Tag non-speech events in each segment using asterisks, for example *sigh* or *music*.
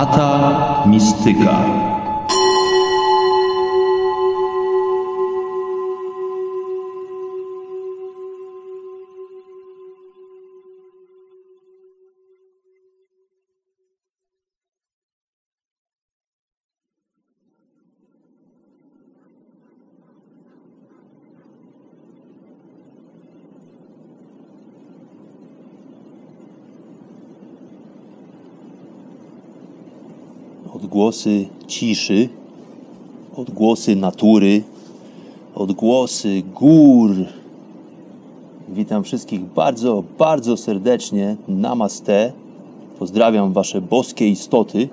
Hata Mistyka. Odgłosy ciszy, odgłosy natury, odgłosy gór. Witam wszystkich bardzo, bardzo serdecznie. Namaste. Pozdrawiam Wasze boskie istoty.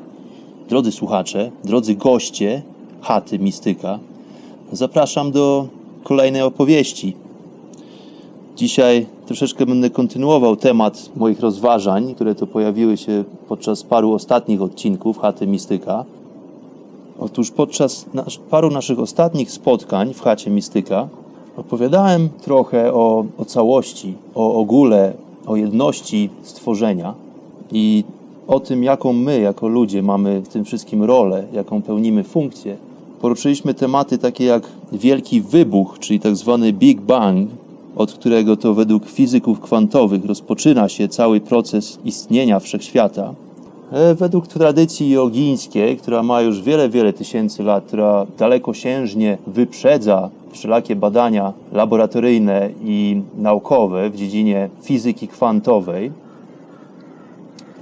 Drodzy słuchacze, drodzy goście chaty Mistyka, zapraszam do kolejnej opowieści. Dzisiaj troszeczkę będę kontynuował temat moich rozważań, które to pojawiły się podczas paru ostatnich odcinków Chaty Mistyka. Otóż podczas paru naszych ostatnich spotkań w Chacie Mistyka opowiadałem trochę o, o całości, o ogóle, o jedności stworzenia i o tym, jaką my, jako ludzie, mamy w tym wszystkim rolę, jaką pełnimy funkcję. Poruszyliśmy tematy takie jak wielki wybuch, czyli tak zwany Big Bang, od którego to według fizyków kwantowych rozpoczyna się cały proces istnienia wszechświata. E, Według tradycji jogińskiej, która ma już wiele, wiele tysięcy lat, która dalekosiężnie wyprzedza wszelakie badania laboratoryjne i naukowe w dziedzinie fizyki kwantowej,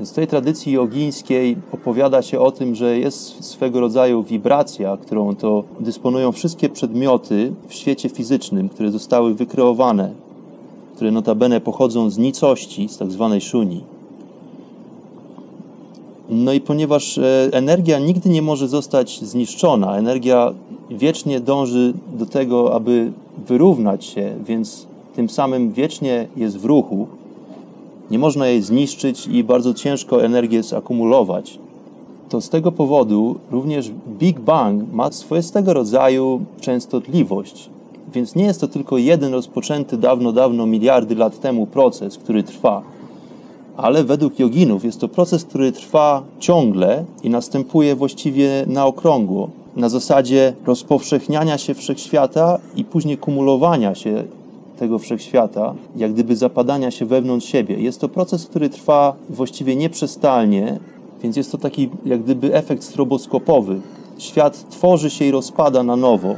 z tej tradycji jogińskiej opowiada się o tym, że jest swego rodzaju wibracja, którą to dysponują wszystkie przedmioty w świecie fizycznym, które zostały wykreowane, które notabene pochodzą z nicości, z tak zwanej szuni. No i ponieważ e, energia nigdy nie może zostać zniszczona, energia wiecznie dąży do tego, aby wyrównać się, więc tym samym wiecznie jest w ruchu, nie można jej zniszczyć i bardzo ciężko energię zakumulować. To z tego powodu również Big Bang ma swoistego rodzaju częstotliwość. Więc nie jest to tylko jeden rozpoczęty dawno, dawno, miliardy lat temu proces, który trwa. Ale według joginów jest to proces, który trwa ciągle i następuje właściwie na okrągło. Na zasadzie rozpowszechniania się wszechświata i później kumulowania się tego wszechświata, jak gdyby zapadania się wewnątrz siebie. Jest to proces, który trwa właściwie nieprzestalnie, więc jest to taki jak gdyby efekt stroboskopowy. Świat tworzy się i rozpada na nowo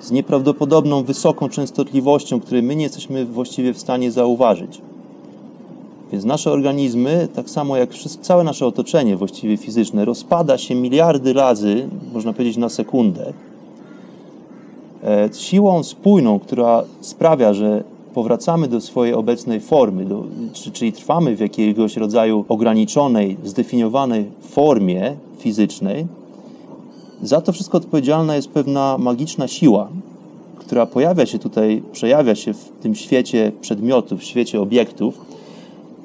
z nieprawdopodobną wysoką częstotliwością, której my nie jesteśmy właściwie w stanie zauważyć. Więc nasze organizmy, tak samo jak całe nasze otoczenie właściwie fizyczne, rozpada się miliardy razy, można powiedzieć na sekundę, siłą spójną, która sprawia, że powracamy do swojej obecnej formy, do, czyli trwamy w jakiegoś rodzaju ograniczonej, zdefiniowanej formie fizycznej, za to wszystko odpowiedzialna jest pewna magiczna siła, która pojawia się tutaj, przejawia się w tym świecie przedmiotów, w świecie obiektów.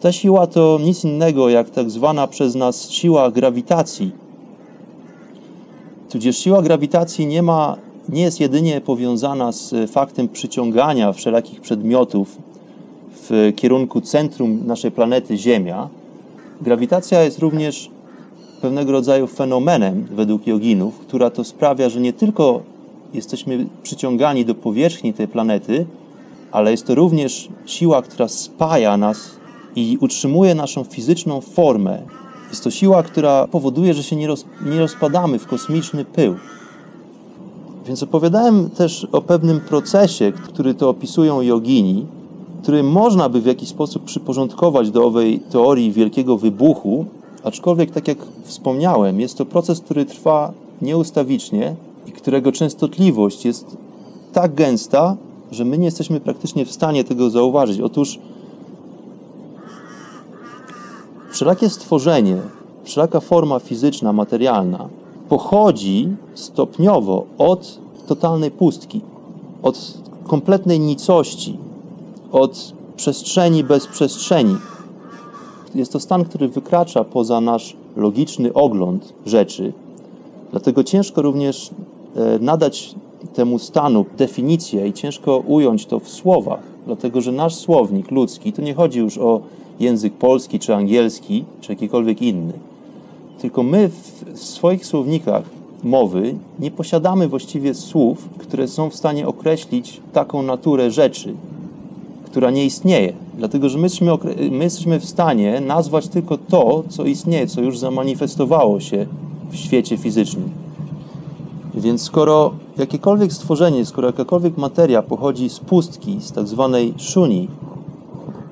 Ta siła to nic innego jak tak zwana przez nas siła grawitacji. Tudzież siła grawitacji nie ma nie jest jedynie powiązana z faktem przyciągania wszelakich przedmiotów w kierunku centrum naszej planety Ziemia. Grawitacja jest również pewnego rodzaju fenomenem według joginów, która to sprawia, że nie tylko jesteśmy przyciągani do powierzchni tej planety, ale jest to również siła, która spaja nas i utrzymuje naszą fizyczną formę. Jest to siła, która powoduje, że się nie, roz, nie rozpadamy w kosmiczny pył. Więc opowiadałem też o pewnym procesie, który to opisują jogini, który można by w jakiś sposób przyporządkować do owej teorii wielkiego wybuchu, aczkolwiek, tak jak wspomniałem, jest to proces, który trwa nieustawicznie i którego częstotliwość jest tak gęsta, że my nie jesteśmy praktycznie w stanie tego zauważyć. Otóż wszelakie stworzenie, wszelaka forma fizyczna, materialna pochodzi stopniowo od totalnej pustki, od kompletnej nicości, od przestrzeni bez przestrzeni, jest to stan, który wykracza poza nasz logiczny ogląd rzeczy. Dlatego ciężko również e, nadać temu stanu definicję i ciężko ująć to w słowach, dlatego że nasz słownik ludzki, tu nie chodzi już o język polski czy angielski, czy jakikolwiek inny, tylko my w swoich słownikach mowy nie posiadamy właściwie słów, które są w stanie określić taką naturę rzeczy, która nie istnieje. Dlatego, że my jesteśmy, my jesteśmy w stanie nazwać tylko to, co istnieje, co już zamanifestowało się w świecie fizycznym. Więc skoro jakiekolwiek stworzenie, skoro jakakolwiek materia pochodzi z pustki, z tak zwanej szuni,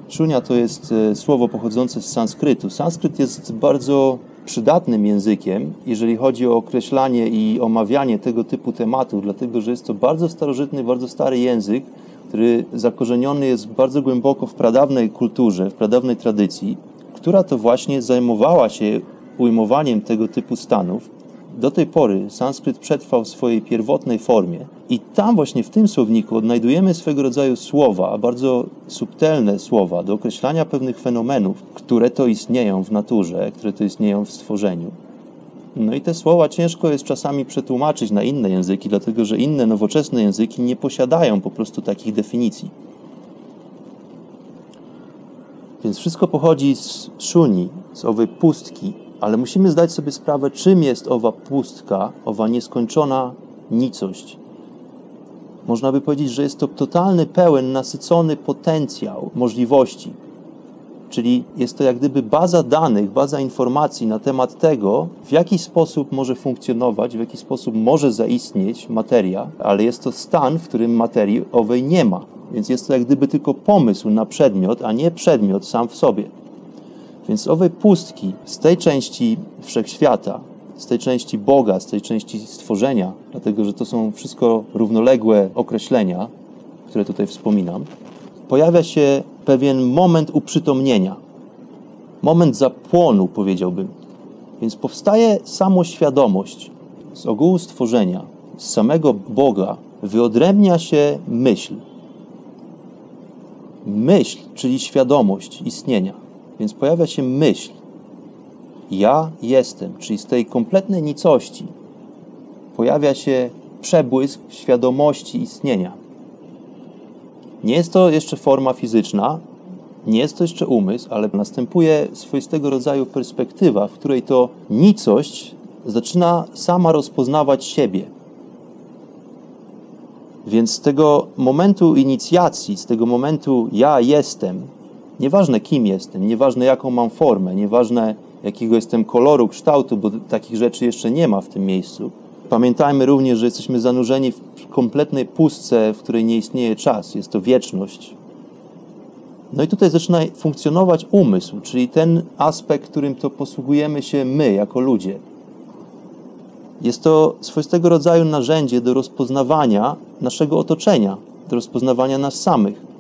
szunia to jest e, słowo pochodzące z sanskrytu. Sanskryt jest bardzo przydatnym językiem, jeżeli chodzi o określanie i omawianie tego typu tematów, dlatego że jest to bardzo starożytny, bardzo stary język, który zakorzeniony jest bardzo głęboko w pradawnej kulturze, w pradawnej tradycji, która to właśnie zajmowała się ujmowaniem tego typu stanów. Do tej pory sanskryt przetrwał w swojej pierwotnej formie i tam właśnie w tym słowniku odnajdujemy swego rodzaju słowa, bardzo subtelne słowa do określania pewnych fenomenów, które to istnieją w naturze, które to istnieją w stworzeniu. No i te słowa ciężko jest czasami przetłumaczyć na inne języki, dlatego że inne nowoczesne języki nie posiadają po prostu takich definicji. Więc wszystko pochodzi z szuni, z owej pustki, ale musimy zdać sobie sprawę, czym jest owa pustka, owa nieskończona nicość. Można by powiedzieć, że jest to totalny, pełen, nasycony potencjał możliwości, Czyli jest to jak gdyby baza danych, baza informacji na temat tego, w jaki sposób może funkcjonować, w jaki sposób może zaistnieć materia, ale jest to stan, w którym materii owej nie ma. Więc jest to jak gdyby tylko pomysł na przedmiot, a nie przedmiot sam w sobie. Więc owej pustki z tej części wszechświata, z tej części Boga, z tej części stworzenia, dlatego że to są wszystko równoległe określenia, które tutaj wspominam, pojawia się pewien moment uprzytomnienia, moment zapłonu, powiedziałbym. Więc powstaje samoświadomość z ogółu stworzenia, z samego Boga, wyodrębnia się myśl. Myśl, czyli świadomość istnienia. Więc pojawia się myśl. Ja jestem, czyli z tej kompletnej nicości pojawia się przebłysk świadomości istnienia. Nie jest to jeszcze forma fizyczna, nie jest to jeszcze umysł, ale następuje swoistego rodzaju perspektywa, w której to nicość zaczyna sama rozpoznawać siebie. Więc z tego momentu inicjacji, z tego momentu ja jestem, nieważne kim jestem, nieważne jaką mam formę, nieważne jakiego jestem koloru, kształtu, bo takich rzeczy jeszcze nie ma w tym miejscu, Pamiętajmy również, że jesteśmy zanurzeni w kompletnej pustce, w której nie istnieje czas, jest to wieczność. No i tutaj zaczyna funkcjonować umysł, czyli ten aspekt, którym to posługujemy się my jako ludzie. Jest to swoistego rodzaju narzędzie do rozpoznawania naszego otoczenia, do rozpoznawania nas samych.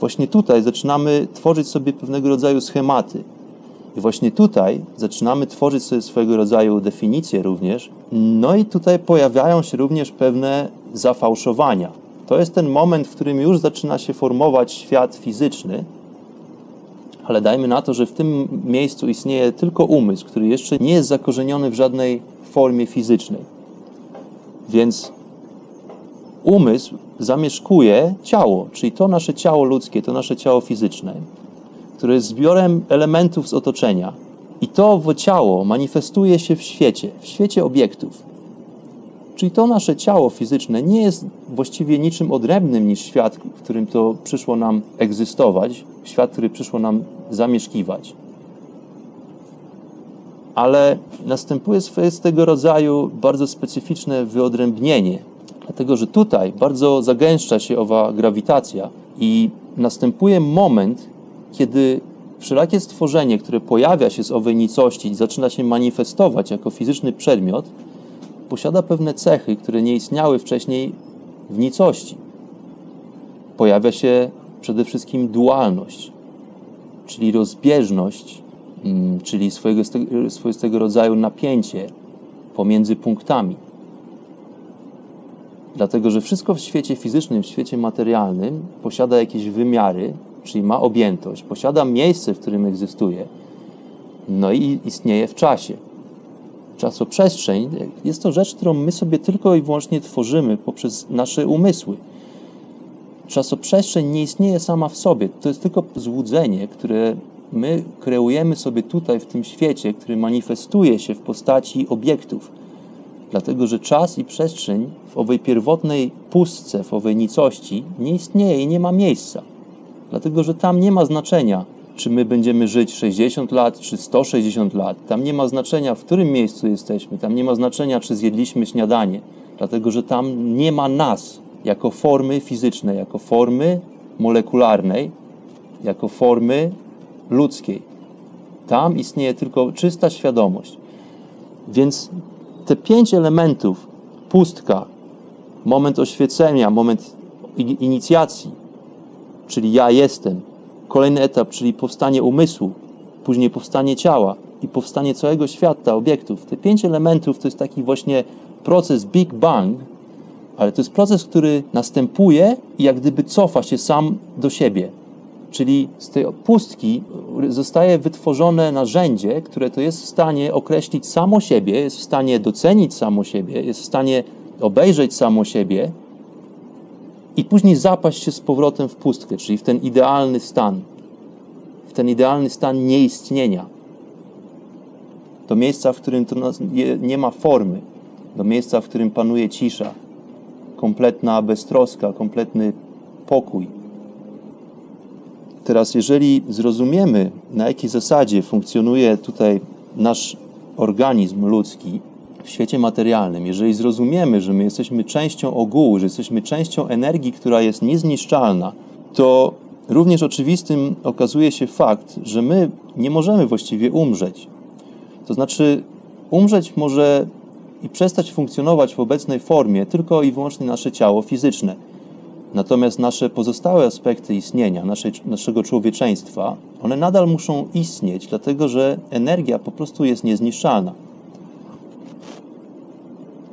Właśnie tutaj zaczynamy tworzyć sobie pewnego rodzaju schematy. I właśnie tutaj zaczynamy tworzyć sobie swojego rodzaju definicje również. No i tutaj pojawiają się również pewne zafałszowania. To jest ten moment, w którym już zaczyna się formować świat fizyczny, ale dajmy na to, że w tym miejscu istnieje tylko umysł, który jeszcze nie jest zakorzeniony w żadnej formie fizycznej. Więc umysł zamieszkuje ciało, czyli to nasze ciało ludzkie, to nasze ciało fizyczne które jest zbiorem elementów z otoczenia. I to ciało manifestuje się w świecie, w świecie obiektów. Czyli to nasze ciało fizyczne nie jest właściwie niczym odrębnym niż świat, w którym to przyszło nam egzystować, świat, który przyszło nam zamieszkiwać. Ale następuje z tego rodzaju bardzo specyficzne wyodrębnienie, dlatego że tutaj bardzo zagęszcza się owa grawitacja i następuje moment, kiedy wszelakie stworzenie, które pojawia się z owej nicości i zaczyna się manifestować jako fizyczny przedmiot, posiada pewne cechy, które nie istniały wcześniej w nicości. Pojawia się przede wszystkim dualność, czyli rozbieżność, mm, czyli swojego, swoistego rodzaju napięcie pomiędzy punktami. Dlatego, że wszystko w świecie fizycznym, w świecie materialnym posiada jakieś wymiary, czyli ma objętość, posiada miejsce, w którym egzystuje no i istnieje w czasie. Czasoprzestrzeń jest to rzecz, którą my sobie tylko i wyłącznie tworzymy poprzez nasze umysły. Czasoprzestrzeń nie istnieje sama w sobie. To jest tylko złudzenie, które my kreujemy sobie tutaj w tym świecie, który manifestuje się w postaci obiektów. Dlatego, że czas i przestrzeń w owej pierwotnej pustce, w owej nicości nie istnieje i nie ma miejsca. Dlatego, że tam nie ma znaczenia, czy my będziemy żyć 60 lat, czy 160 lat. Tam nie ma znaczenia, w którym miejscu jesteśmy. Tam nie ma znaczenia, czy zjedliśmy śniadanie. Dlatego, że tam nie ma nas jako formy fizycznej, jako formy molekularnej, jako formy ludzkiej. Tam istnieje tylko czysta świadomość. Więc te pięć elementów pustka, moment oświecenia, moment inicjacji, czyli ja jestem, kolejny etap, czyli powstanie umysłu, później powstanie ciała i powstanie całego świata, obiektów. Te pięć elementów to jest taki właśnie proces Big Bang, ale to jest proces, który następuje i jak gdyby cofa się sam do siebie. Czyli z tej pustki zostaje wytworzone narzędzie, które to jest w stanie określić samo siebie, jest w stanie docenić samo siebie, jest w stanie obejrzeć samo siebie i później zapaść się z powrotem w pustkę, czyli w ten idealny stan, w ten idealny stan nieistnienia. Do miejsca, w którym to nie ma formy, do miejsca, w którym panuje cisza, kompletna beztroska, kompletny pokój. Teraz, jeżeli zrozumiemy, na jakiej zasadzie funkcjonuje tutaj nasz organizm ludzki w świecie materialnym, jeżeli zrozumiemy, że my jesteśmy częścią ogółu, że jesteśmy częścią energii, która jest niezniszczalna, to również oczywistym okazuje się fakt, że my nie możemy właściwie umrzeć. To znaczy, umrzeć może i przestać funkcjonować w obecnej formie tylko i wyłącznie nasze ciało fizyczne. Natomiast nasze pozostałe aspekty istnienia, naszej, naszego człowieczeństwa, one nadal muszą istnieć, dlatego że energia po prostu jest niezniszczalna.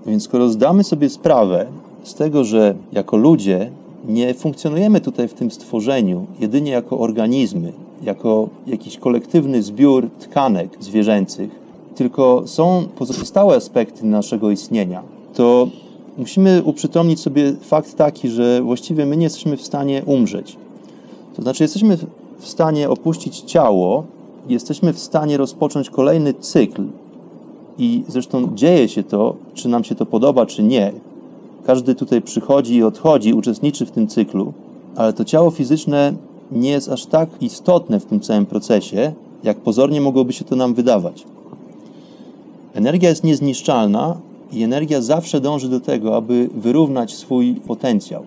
Więc skoro zdamy sobie sprawę z tego, że jako ludzie nie funkcjonujemy tutaj w tym stworzeniu jedynie jako organizmy, jako jakiś kolektywny zbiór tkanek zwierzęcych, tylko są pozostałe aspekty naszego istnienia, to musimy uprzytomnić sobie fakt taki, że właściwie my nie jesteśmy w stanie umrzeć. To znaczy, jesteśmy w stanie opuścić ciało, jesteśmy w stanie rozpocząć kolejny cykl. I zresztą dzieje się to, czy nam się to podoba, czy nie. Każdy tutaj przychodzi i odchodzi, uczestniczy w tym cyklu, ale to ciało fizyczne nie jest aż tak istotne w tym całym procesie, jak pozornie mogłoby się to nam wydawać. Energia jest niezniszczalna i energia zawsze dąży do tego, aby wyrównać swój potencjał.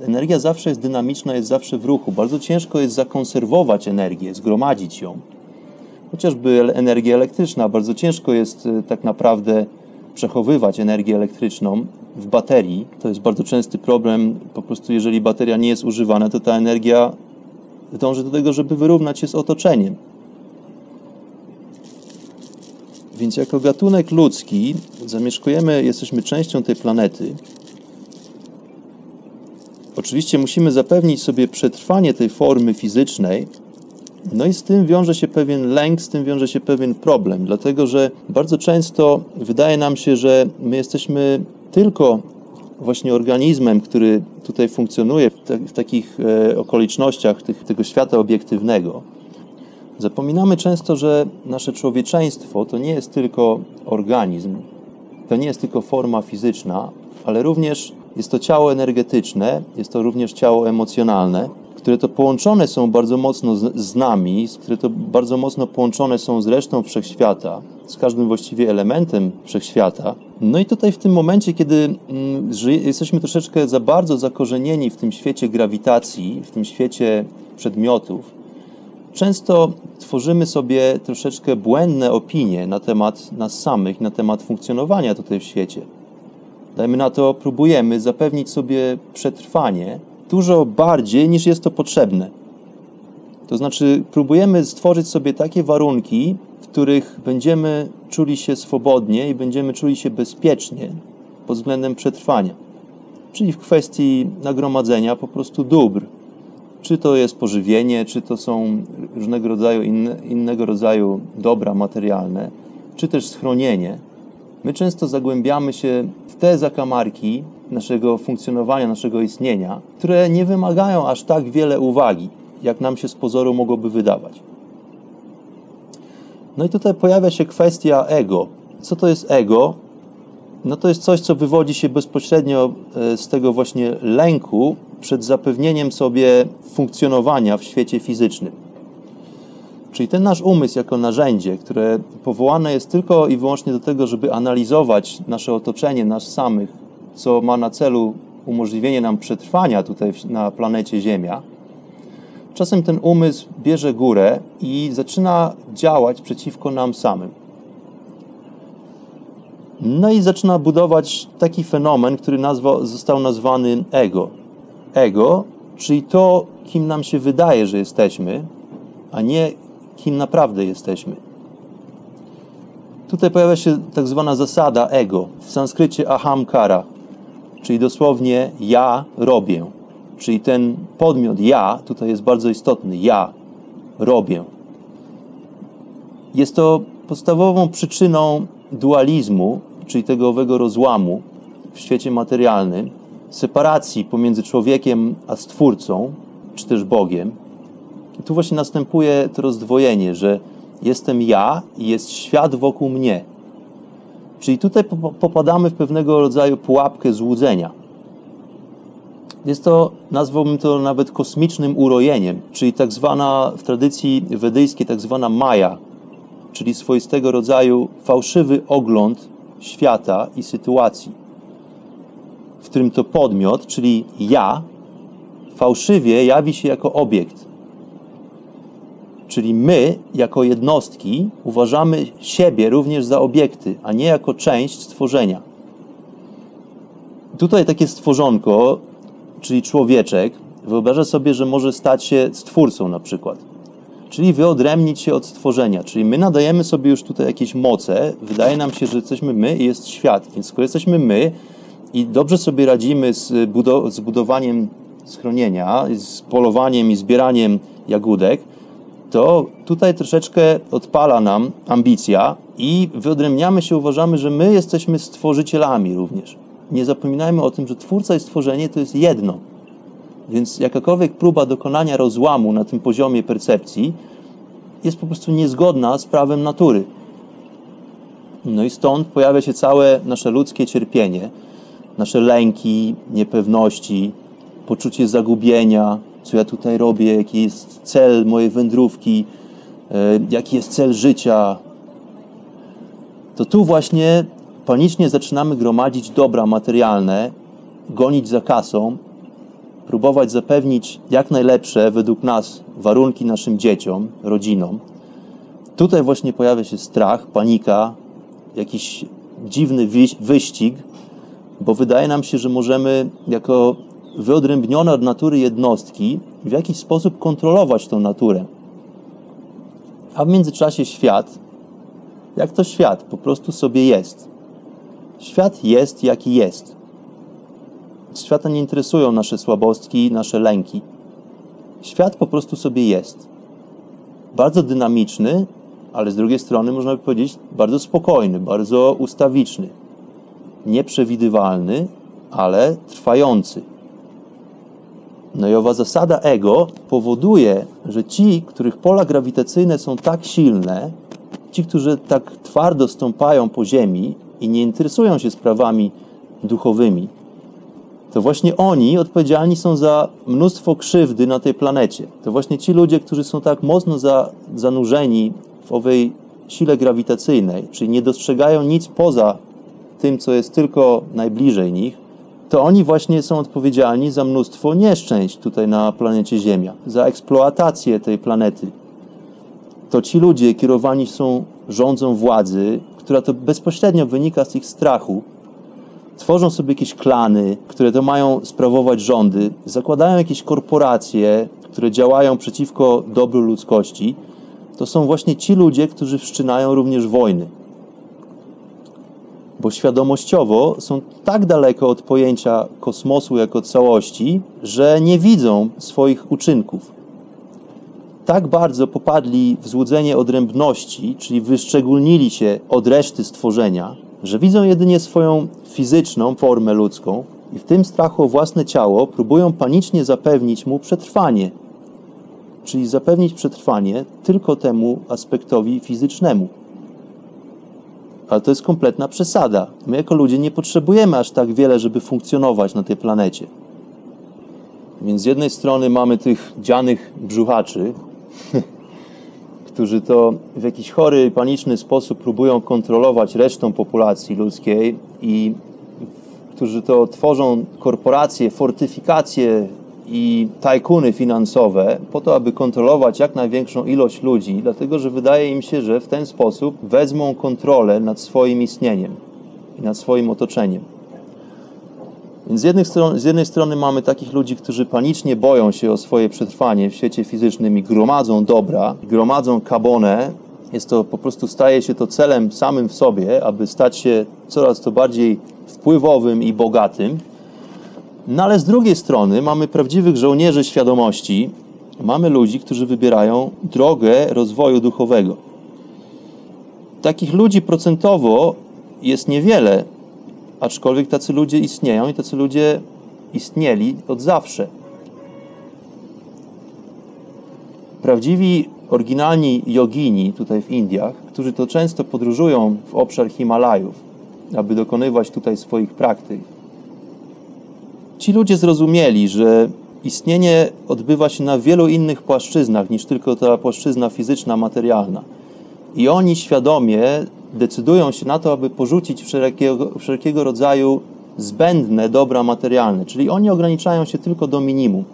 Energia zawsze jest dynamiczna, jest zawsze w ruchu. Bardzo ciężko jest zakonserwować energię, zgromadzić ją. Chociażby energia elektryczna, bardzo ciężko jest e, tak naprawdę przechowywać energię elektryczną w baterii. To jest bardzo częsty problem. Po prostu, jeżeli bateria nie jest używana, to ta energia dąży do tego, żeby wyrównać się z otoczeniem. Więc jako gatunek ludzki zamieszkujemy, jesteśmy częścią tej planety. Oczywiście musimy zapewnić sobie przetrwanie tej formy fizycznej, no i z tym wiąże się pewien lęk, z tym wiąże się pewien problem, dlatego że bardzo często wydaje nam się, że my jesteśmy tylko właśnie organizmem, który tutaj funkcjonuje w, w takich e, okolicznościach tych, tego świata obiektywnego. Zapominamy często, że nasze człowieczeństwo to nie jest tylko organizm, to nie jest tylko forma fizyczna, ale również jest to ciało energetyczne, jest to również ciało emocjonalne, które to połączone są bardzo mocno z, z nami, które to bardzo mocno połączone są z resztą wszechświata, z każdym właściwie elementem wszechświata. No i tutaj w tym momencie, kiedy mm, jesteśmy troszeczkę za bardzo zakorzenieni w tym świecie grawitacji, w tym świecie przedmiotów, często tworzymy sobie troszeczkę błędne opinie na temat nas samych, na temat funkcjonowania tutaj w świecie. Dajmy na to, próbujemy zapewnić sobie przetrwanie dużo bardziej niż jest to potrzebne. To znaczy, próbujemy stworzyć sobie takie warunki, w których będziemy czuli się swobodnie i będziemy czuli się bezpiecznie pod względem przetrwania. Czyli w kwestii nagromadzenia po prostu dóbr, czy to jest pożywienie, czy to są różnego rodzaju inne, innego rodzaju dobra materialne, czy też schronienie, my często zagłębiamy się w te zakamarki naszego funkcjonowania, naszego istnienia, które nie wymagają aż tak wiele uwagi, jak nam się z pozoru mogłoby wydawać. No i tutaj pojawia się kwestia ego. Co to jest ego? No to jest coś, co wywodzi się bezpośrednio e, z tego właśnie lęku przed zapewnieniem sobie funkcjonowania w świecie fizycznym. Czyli ten nasz umysł jako narzędzie, które powołane jest tylko i wyłącznie do tego, żeby analizować nasze otoczenie, nas samych, co ma na celu umożliwienie nam przetrwania tutaj na planecie Ziemia, czasem ten umysł bierze górę i zaczyna działać przeciwko nam samym. No i zaczyna budować taki fenomen, który nazwa, został nazwany ego. Ego, czyli to, kim nam się wydaje, że jesteśmy, a nie kim naprawdę jesteśmy. Tutaj pojawia się tak zwana zasada ego, w sanskrycie ahamkara, czyli dosłownie ja robię. Czyli ten podmiot ja tutaj jest bardzo istotny. Ja robię. Jest to podstawową przyczyną dualizmu, czyli tego owego rozłamu w świecie materialnym, separacji pomiędzy człowiekiem a stwórcą, czy też Bogiem. Tu właśnie następuje to rozdwojenie, że jestem ja i jest świat wokół mnie. Czyli tutaj popadamy w pewnego rodzaju pułapkę złudzenia. Jest to, nazwałbym to nawet kosmicznym urojeniem, czyli tak zwana w tradycji wedyjskiej tak zwana maja, czyli swoistego rodzaju fałszywy ogląd świata i sytuacji, w którym to podmiot, czyli ja, fałszywie jawi się jako obiekt. Czyli my, jako jednostki, uważamy siebie również za obiekty, a nie jako część stworzenia. Tutaj takie stworzonko, czyli człowieczek, wyobraża sobie, że może stać się stwórcą na przykład. Czyli wyodrębnić się od stworzenia. Czyli my nadajemy sobie już tutaj jakieś moce, wydaje nam się, że jesteśmy my i jest świat. Więc skoro jesteśmy my i dobrze sobie radzimy z, z budowaniem schronienia, z polowaniem i zbieraniem jagódek, to tutaj troszeczkę odpala nam ambicja i wyodrębniamy się, uważamy, że my jesteśmy stworzycielami również. Nie zapominajmy o tym, że twórca i stworzenie to jest jedno. Więc jakakolwiek próba dokonania rozłamu na tym poziomie percepcji jest po prostu niezgodna z prawem natury. No i stąd pojawia się całe nasze ludzkie cierpienie, nasze lęki, niepewności, poczucie zagubienia, co ja tutaj robię, jaki jest cel mojej wędrówki, e, jaki jest cel życia. To tu właśnie panicznie zaczynamy gromadzić dobra materialne, gonić za kasą, próbować zapewnić jak najlepsze według nas warunki naszym dzieciom, rodzinom. Tutaj właśnie pojawia się strach, panika, jakiś dziwny wyścig, bo wydaje nam się, że możemy jako wyodrębnione od natury jednostki w jakiś sposób kontrolować tą naturę. A w międzyczasie świat, jak to świat, po prostu sobie jest. Świat jest jaki jest. Świata nie interesują nasze słabostki, nasze lęki. Świat po prostu sobie jest. Bardzo dynamiczny, ale z drugiej strony można by powiedzieć bardzo spokojny, bardzo ustawiczny. Nieprzewidywalny, ale trwający. No i owa zasada ego powoduje, że ci, których pola grawitacyjne są tak silne, ci, którzy tak twardo stąpają po ziemi i nie interesują się sprawami duchowymi, to właśnie oni odpowiedzialni są za mnóstwo krzywdy na tej planecie. To właśnie ci ludzie, którzy są tak mocno za, zanurzeni w owej sile grawitacyjnej, czyli nie dostrzegają nic poza tym, co jest tylko najbliżej nich, to oni właśnie są odpowiedzialni za mnóstwo nieszczęść tutaj na planecie Ziemia, za eksploatację tej planety. To ci ludzie kierowani są rządzą władzy, która to bezpośrednio wynika z ich strachu. Tworzą sobie jakieś klany, które to mają sprawować rządy, zakładają jakieś korporacje, które działają przeciwko dobru ludzkości. To są właśnie ci ludzie, którzy wszczynają również wojny bo świadomościowo są tak daleko od pojęcia kosmosu jako całości, że nie widzą swoich uczynków. tak bardzo popadli w złudzenie odrębności, czyli wyszczególnili się od reszty stworzenia, że widzą jedynie swoją fizyczną formę ludzką i w tym strachu o własne ciało próbują panicznie zapewnić mu przetrwanie, czyli zapewnić przetrwanie tylko temu aspektowi fizycznemu. Ale to jest kompletna przesada. My jako ludzie nie potrzebujemy aż tak wiele, żeby funkcjonować na tej planecie. Więc z jednej strony mamy tych dzianych brzuchaczy, *laughs* którzy to w jakiś chory, paniczny sposób próbują kontrolować resztą populacji ludzkiej i którzy to tworzą korporacje, fortyfikacje i tajkuny finansowe po to, aby kontrolować jak największą ilość ludzi, dlatego że wydaje im się, że w ten sposób wezmą kontrolę nad swoim istnieniem i nad swoim otoczeniem. Więc z jednej, strony, z jednej strony mamy takich ludzi, którzy panicznie boją się o swoje przetrwanie w świecie fizycznym i gromadzą dobra, gromadzą kabonę. Jest to po prostu staje się to celem samym w sobie, aby stać się coraz to bardziej wpływowym i bogatym. No ale z drugiej strony mamy prawdziwych żołnierzy świadomości, mamy ludzi, którzy wybierają drogę rozwoju duchowego. Takich ludzi procentowo jest niewiele, aczkolwiek tacy ludzie istnieją i tacy ludzie istnieli od zawsze. Prawdziwi, oryginalni jogini tutaj w Indiach, którzy to często podróżują w obszar Himalajów, aby dokonywać tutaj swoich praktyk, ci ludzie zrozumieli, że istnienie odbywa się na wielu innych płaszczyznach niż tylko ta płaszczyzna fizyczna, materialna. I oni świadomie decydują się na to, aby porzucić wszelkiego, wszelkiego rodzaju zbędne dobra materialne, czyli oni ograniczają się tylko do minimum.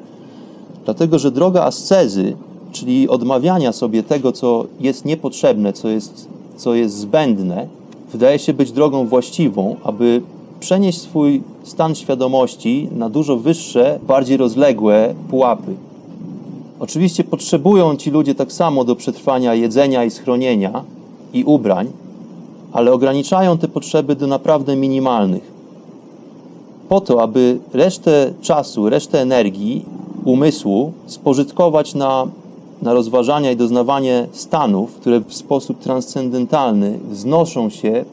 Dlatego, że droga ascezy, czyli odmawiania sobie tego, co jest niepotrzebne, co jest, co jest zbędne, wydaje się być drogą właściwą, aby przenieść swój stan świadomości na dużo wyższe, bardziej rozległe pułapy. Oczywiście potrzebują ci ludzie tak samo do przetrwania jedzenia i schronienia i ubrań, ale ograniczają te potrzeby do naprawdę minimalnych. Po to, aby resztę czasu, resztę energii, umysłu spożytkować na, na rozważania i doznawanie stanów, które w sposób transcendentalny wznoszą się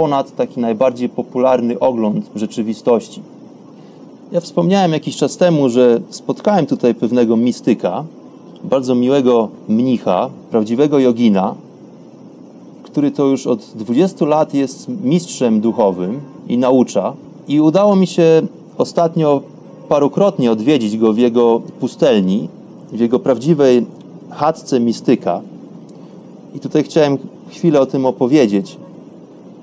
ponad taki najbardziej popularny ogląd rzeczywistości. Ja wspomniałem jakiś czas temu, że spotkałem tutaj pewnego mistyka, bardzo miłego mnicha, prawdziwego jogina, który to już od 20 lat jest mistrzem duchowym i naucza. I udało mi się ostatnio parukrotnie odwiedzić go w jego pustelni, w jego prawdziwej chatce mistyka. I tutaj chciałem chwilę o tym opowiedzieć.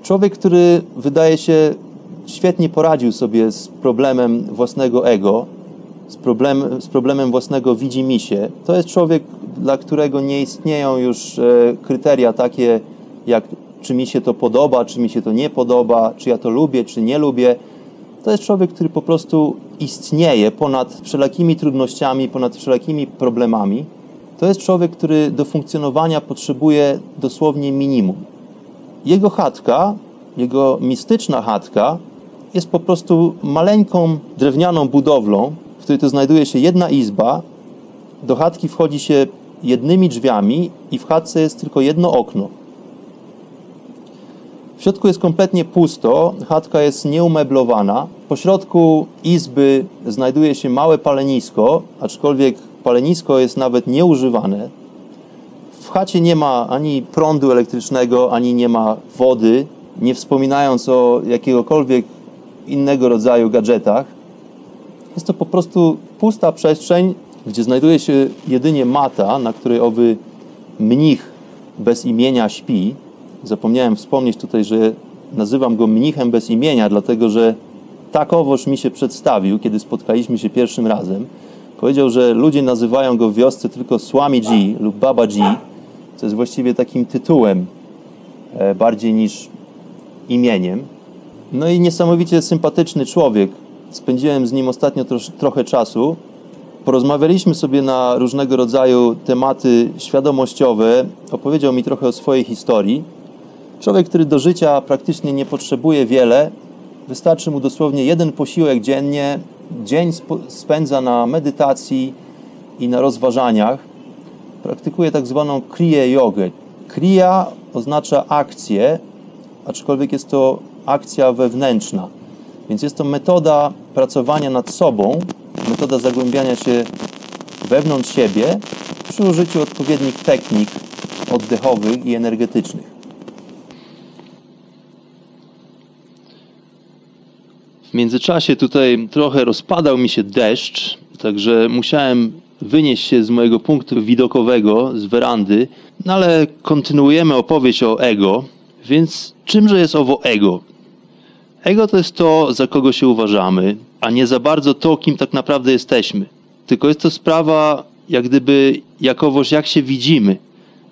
Człowiek, który wydaje się świetnie poradził sobie z problemem własnego ego, z, problem, z problemem własnego widzimisię, to jest człowiek, dla którego nie istnieją już e, kryteria takie, jak czy mi się to podoba, czy mi się to nie podoba, czy ja to lubię, czy nie lubię. To jest człowiek, który po prostu istnieje ponad wszelakimi trudnościami, ponad wszelakimi problemami. To jest człowiek, który do funkcjonowania potrzebuje dosłownie minimum. Jego chatka, jego mistyczna chatka jest po prostu maleńką drewnianą budowlą, w której to znajduje się jedna izba. Do chatki wchodzi się jednymi drzwiami i w chatce jest tylko jedno okno. W środku jest kompletnie pusto, chatka jest nieumeblowana. Po środku izby znajduje się małe palenisko, aczkolwiek palenisko jest nawet nieużywane. W chacie nie ma ani prądu elektrycznego, ani nie ma wody, nie wspominając o jakiegokolwiek innego rodzaju gadżetach. Jest to po prostu pusta przestrzeń, gdzie znajduje się jedynie mata, na której owy mnich bez imienia śpi. Zapomniałem wspomnieć tutaj, że nazywam go mnichem bez imienia, dlatego że takowoż mi się przedstawił, kiedy spotkaliśmy się pierwszym razem. Powiedział, że ludzie nazywają go w wiosce tylko Swamiji lub Babaji, co jest właściwie takim tytułem e, bardziej niż imieniem. No i niesamowicie sympatyczny człowiek. Spędziłem z nim ostatnio trosz, trochę czasu. Porozmawialiśmy sobie na różnego rodzaju tematy świadomościowe. Opowiedział mi trochę o swojej historii. Człowiek, który do życia praktycznie nie potrzebuje wiele, wystarczy mu dosłownie jeden posiłek dziennie. Dzień spędza na medytacji i na rozważaniach praktykuję tak zwaną kriya jogę. Kriya oznacza akcję, aczkolwiek jest to akcja wewnętrzna. Więc jest to metoda pracowania nad sobą, metoda zagłębiania się wewnątrz siebie przy użyciu odpowiednich technik oddechowych i energetycznych. W międzyczasie tutaj trochę rozpadał mi się deszcz, także musiałem wynieść się z mojego punktu widokowego, z werandy, no ale kontynuujemy opowieść o ego, więc czymże jest owo ego? Ego to jest to, za kogo się uważamy, a nie za bardzo to, kim tak naprawdę jesteśmy. Tylko jest to sprawa, jak gdyby, jakowoż jak się widzimy.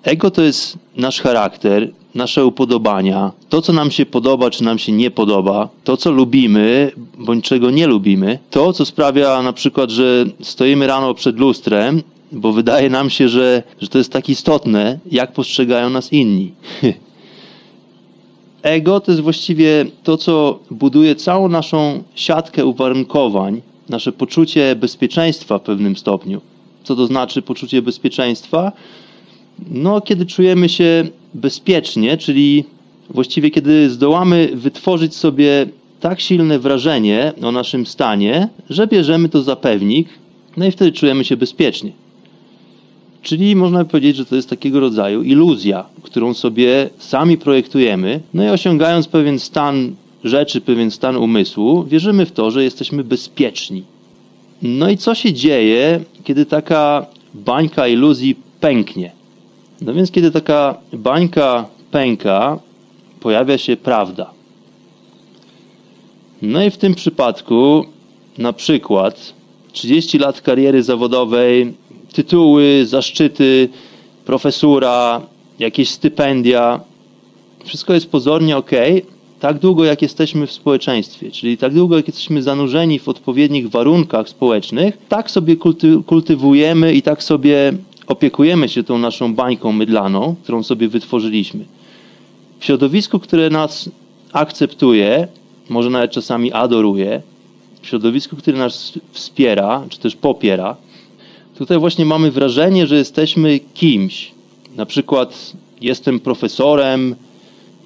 Ego to jest nasz charakter, nasze upodobania, to co nam się podoba, czy nam się nie podoba, to co lubimy, bądź czego nie lubimy, to co sprawia na przykład, że stoimy rano przed lustrem, bo wydaje nam się, że, że to jest tak istotne, jak postrzegają nas inni. *laughs* Ego to jest właściwie to, co buduje całą naszą siatkę uwarunkowań, nasze poczucie bezpieczeństwa w pewnym stopniu. Co to znaczy poczucie bezpieczeństwa? No, kiedy czujemy się bezpiecznie, czyli właściwie kiedy zdołamy wytworzyć sobie tak silne wrażenie o naszym stanie, że bierzemy to za pewnik, no i wtedy czujemy się bezpiecznie. Czyli można powiedzieć, że to jest takiego rodzaju iluzja, którą sobie sami projektujemy, no i osiągając pewien stan rzeczy, pewien stan umysłu, wierzymy w to, że jesteśmy bezpieczni. No i co się dzieje, kiedy taka bańka iluzji pęknie? No więc kiedy taka bańka pęka, pojawia się prawda. No i w tym przypadku, na przykład 30 lat kariery zawodowej, tytuły, zaszczyty, profesura, jakieś stypendia, wszystko jest pozornie ok, tak długo jak jesteśmy w społeczeństwie, czyli tak długo jak jesteśmy zanurzeni w odpowiednich warunkach społecznych, tak sobie kulty kultywujemy i tak sobie opiekujemy się tą naszą bańką mydlaną, którą sobie wytworzyliśmy. W środowisku, które nas akceptuje, może nawet czasami adoruje, w środowisku, które nas wspiera, czy też popiera, tutaj właśnie mamy wrażenie, że jesteśmy kimś. Na przykład jestem profesorem,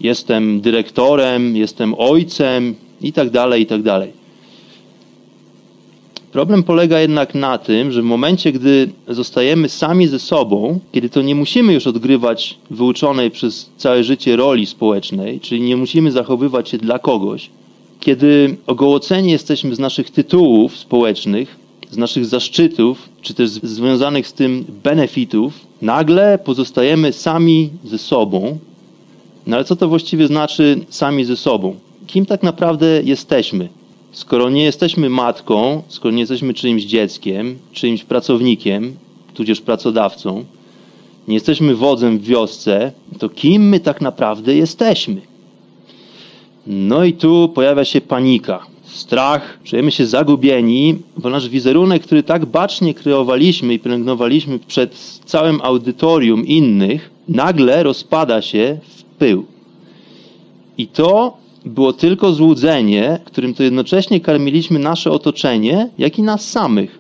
jestem dyrektorem, jestem ojcem i tak dalej, i tak dalej. Problem polega jednak na tym, że w momencie, gdy zostajemy sami ze sobą, kiedy to nie musimy już odgrywać wyuczonej przez całe życie roli społecznej, czyli nie musimy zachowywać się dla kogoś, kiedy ogołoceni jesteśmy z naszych tytułów społecznych, z naszych zaszczytów, czy też związanych z tym benefitów, nagle pozostajemy sami ze sobą. No ale co to właściwie znaczy sami ze sobą? Kim tak naprawdę jesteśmy? Skoro nie jesteśmy matką, skoro nie jesteśmy czyimś dzieckiem, czyimś pracownikiem, tudzież pracodawcą, nie jesteśmy wodzem w wiosce, to kim my tak naprawdę jesteśmy? No i tu pojawia się panika, strach, czujemy się zagubieni, bo nasz wizerunek, który tak bacznie kreowaliśmy i pielęgnowaliśmy przed całym audytorium innych, nagle rozpada się w pył. I to było tylko złudzenie, którym to jednocześnie karmiliśmy nasze otoczenie, jak i nas samych.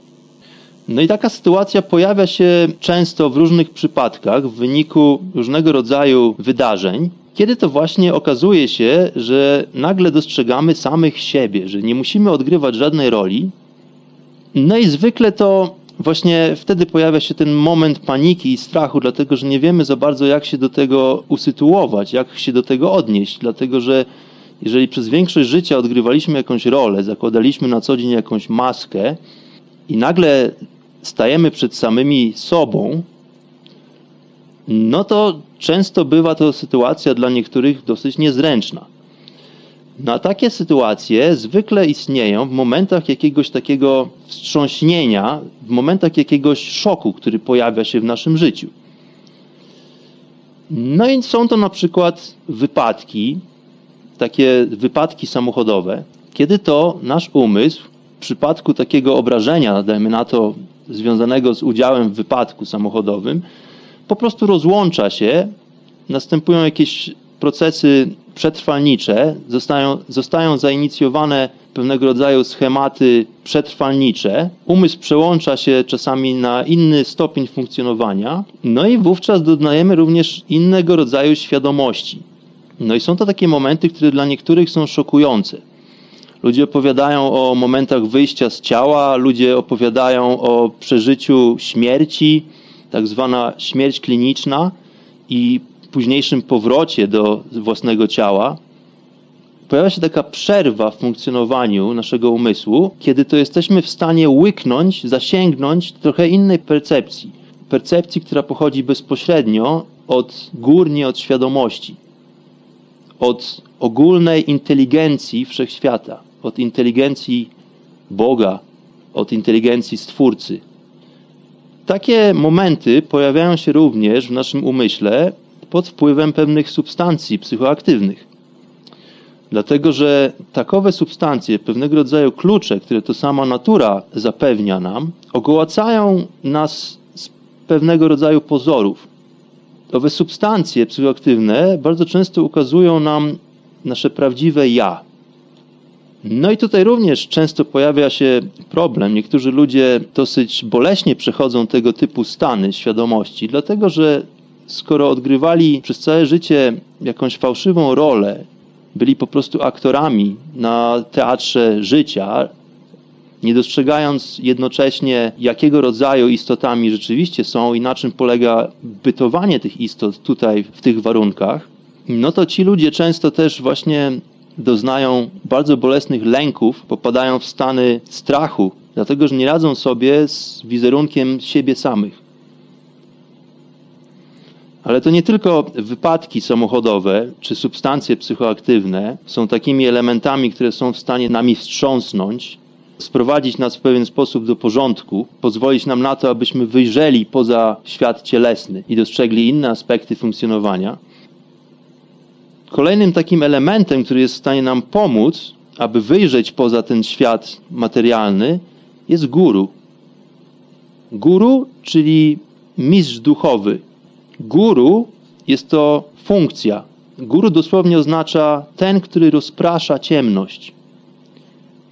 No i taka sytuacja pojawia się często w różnych przypadkach w wyniku różnego rodzaju wydarzeń, kiedy to właśnie okazuje się, że nagle dostrzegamy samych siebie, że nie musimy odgrywać żadnej roli. No i zwykle to właśnie wtedy pojawia się ten moment paniki i strachu, dlatego że nie wiemy za bardzo, jak się do tego usytuować, jak się do tego odnieść, dlatego że jeżeli przez większość życia odgrywaliśmy jakąś rolę, zakładaliśmy na co dzień jakąś maskę i nagle stajemy przed samymi sobą, no to często bywa to sytuacja dla niektórych dosyć niezręczna. Na takie sytuacje zwykle istnieją w momentach jakiegoś takiego wstrząśnienia, w momentach jakiegoś szoku, który pojawia się w naszym życiu. No i są to na przykład wypadki, takie wypadki samochodowe, kiedy to nasz umysł w przypadku takiego obrażenia, dajmy na to, związanego z udziałem w wypadku samochodowym, po prostu rozłącza się, następują jakieś procesy przetrwalnicze, zostają, zostają zainicjowane pewnego rodzaju schematy przetrwalnicze. Umysł przełącza się czasami na inny stopień funkcjonowania, no i wówczas doznajemy również innego rodzaju świadomości. No i są to takie momenty, które dla niektórych są szokujące. Ludzie opowiadają o momentach wyjścia z ciała, ludzie opowiadają o przeżyciu śmierci, tak zwana śmierć kliniczna i późniejszym powrocie do własnego ciała. Pojawia się taka przerwa w funkcjonowaniu naszego umysłu, kiedy to jesteśmy w stanie łyknąć, zasięgnąć trochę innej percepcji. Percepcji, która pochodzi bezpośrednio od gór, nie od świadomości. Od ogólnej inteligencji wszechświata, od inteligencji Boga, od inteligencji Stwórcy. Takie momenty pojawiają się również w naszym umyśle pod wpływem pewnych substancji psychoaktywnych. Dlatego, że takowe substancje, pewnego rodzaju klucze, które to sama natura zapewnia nam, ogołacają nas z pewnego rodzaju pozorów. Owe substancje psychoaktywne bardzo często ukazują nam nasze prawdziwe ja. No i tutaj również często pojawia się problem. Niektórzy ludzie dosyć boleśnie przechodzą tego typu stany świadomości, dlatego że skoro odgrywali przez całe życie jakąś fałszywą rolę, byli po prostu aktorami na teatrze życia, nie dostrzegając jednocześnie, jakiego rodzaju istotami rzeczywiście są i na czym polega bytowanie tych istot tutaj w tych warunkach, no to ci ludzie często też właśnie doznają bardzo bolesnych lęków, popadają w stany strachu, dlatego że nie radzą sobie z wizerunkiem siebie samych. Ale to nie tylko wypadki samochodowe czy substancje psychoaktywne są takimi elementami, które są w stanie nami wstrząsnąć, sprowadzić nas w pewien sposób do porządku, pozwolić nam na to, abyśmy wyjrzeli poza świat cielesny i dostrzegli inne aspekty funkcjonowania. Kolejnym takim elementem, który jest w stanie nam pomóc, aby wyjrzeć poza ten świat materialny, jest guru. Guru, czyli mistrz duchowy, Guru jest to funkcja. Guru dosłownie oznacza ten, który rozprasza ciemność.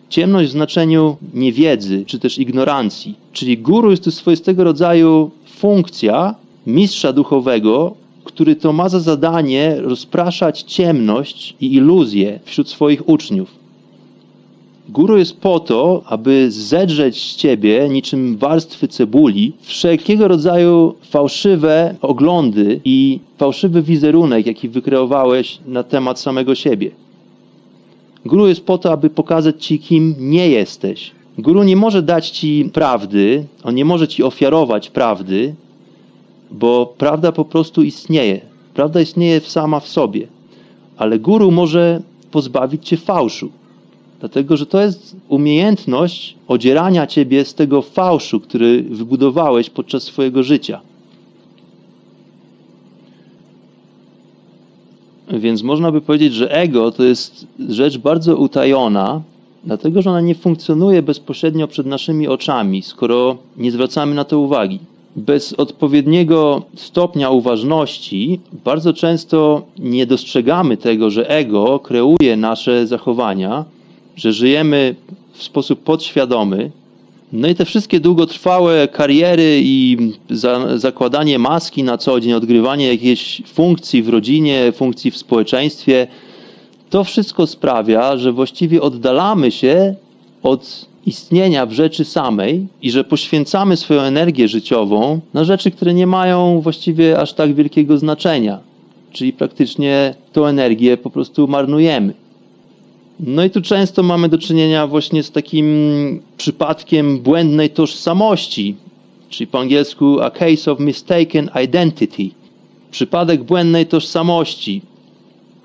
Ciemność w znaczeniu niewiedzy czy też ignorancji. Czyli guru jest to swoistego rodzaju funkcja mistrza duchowego, który to ma za zadanie rozpraszać ciemność i iluzje wśród swoich uczniów. Guru jest po to, aby zedrzeć z ciebie niczym warstwy cebuli wszelkiego rodzaju fałszywe oglądy i fałszywy wizerunek, jaki wykreowałeś na temat samego siebie. Guru jest po to, aby pokazać ci, kim nie jesteś. Guru nie może dać ci prawdy, on nie może ci ofiarować prawdy, bo prawda po prostu istnieje. Prawda istnieje sama w sobie, ale guru może pozbawić cię fałszu. Dlatego, że to jest umiejętność odzierania ciebie z tego fałszu, który wybudowałeś podczas swojego życia. Więc można by powiedzieć, że ego to jest rzecz bardzo utajona, dlatego że ona nie funkcjonuje bezpośrednio przed naszymi oczami, skoro nie zwracamy na to uwagi. Bez odpowiedniego stopnia uważności bardzo często nie dostrzegamy tego, że ego kreuje nasze zachowania że żyjemy w sposób podświadomy. No i te wszystkie długotrwałe kariery i za, zakładanie maski na co dzień, odgrywanie jakiejś funkcji w rodzinie, funkcji w społeczeństwie, to wszystko sprawia, że właściwie oddalamy się od istnienia w rzeczy samej i że poświęcamy swoją energię życiową na rzeczy, które nie mają właściwie aż tak wielkiego znaczenia. Czyli praktycznie tą energię po prostu marnujemy. No i tu często mamy do czynienia właśnie z takim przypadkiem błędnej tożsamości, czyli po angielsku a case of mistaken identity. Przypadek błędnej tożsamości,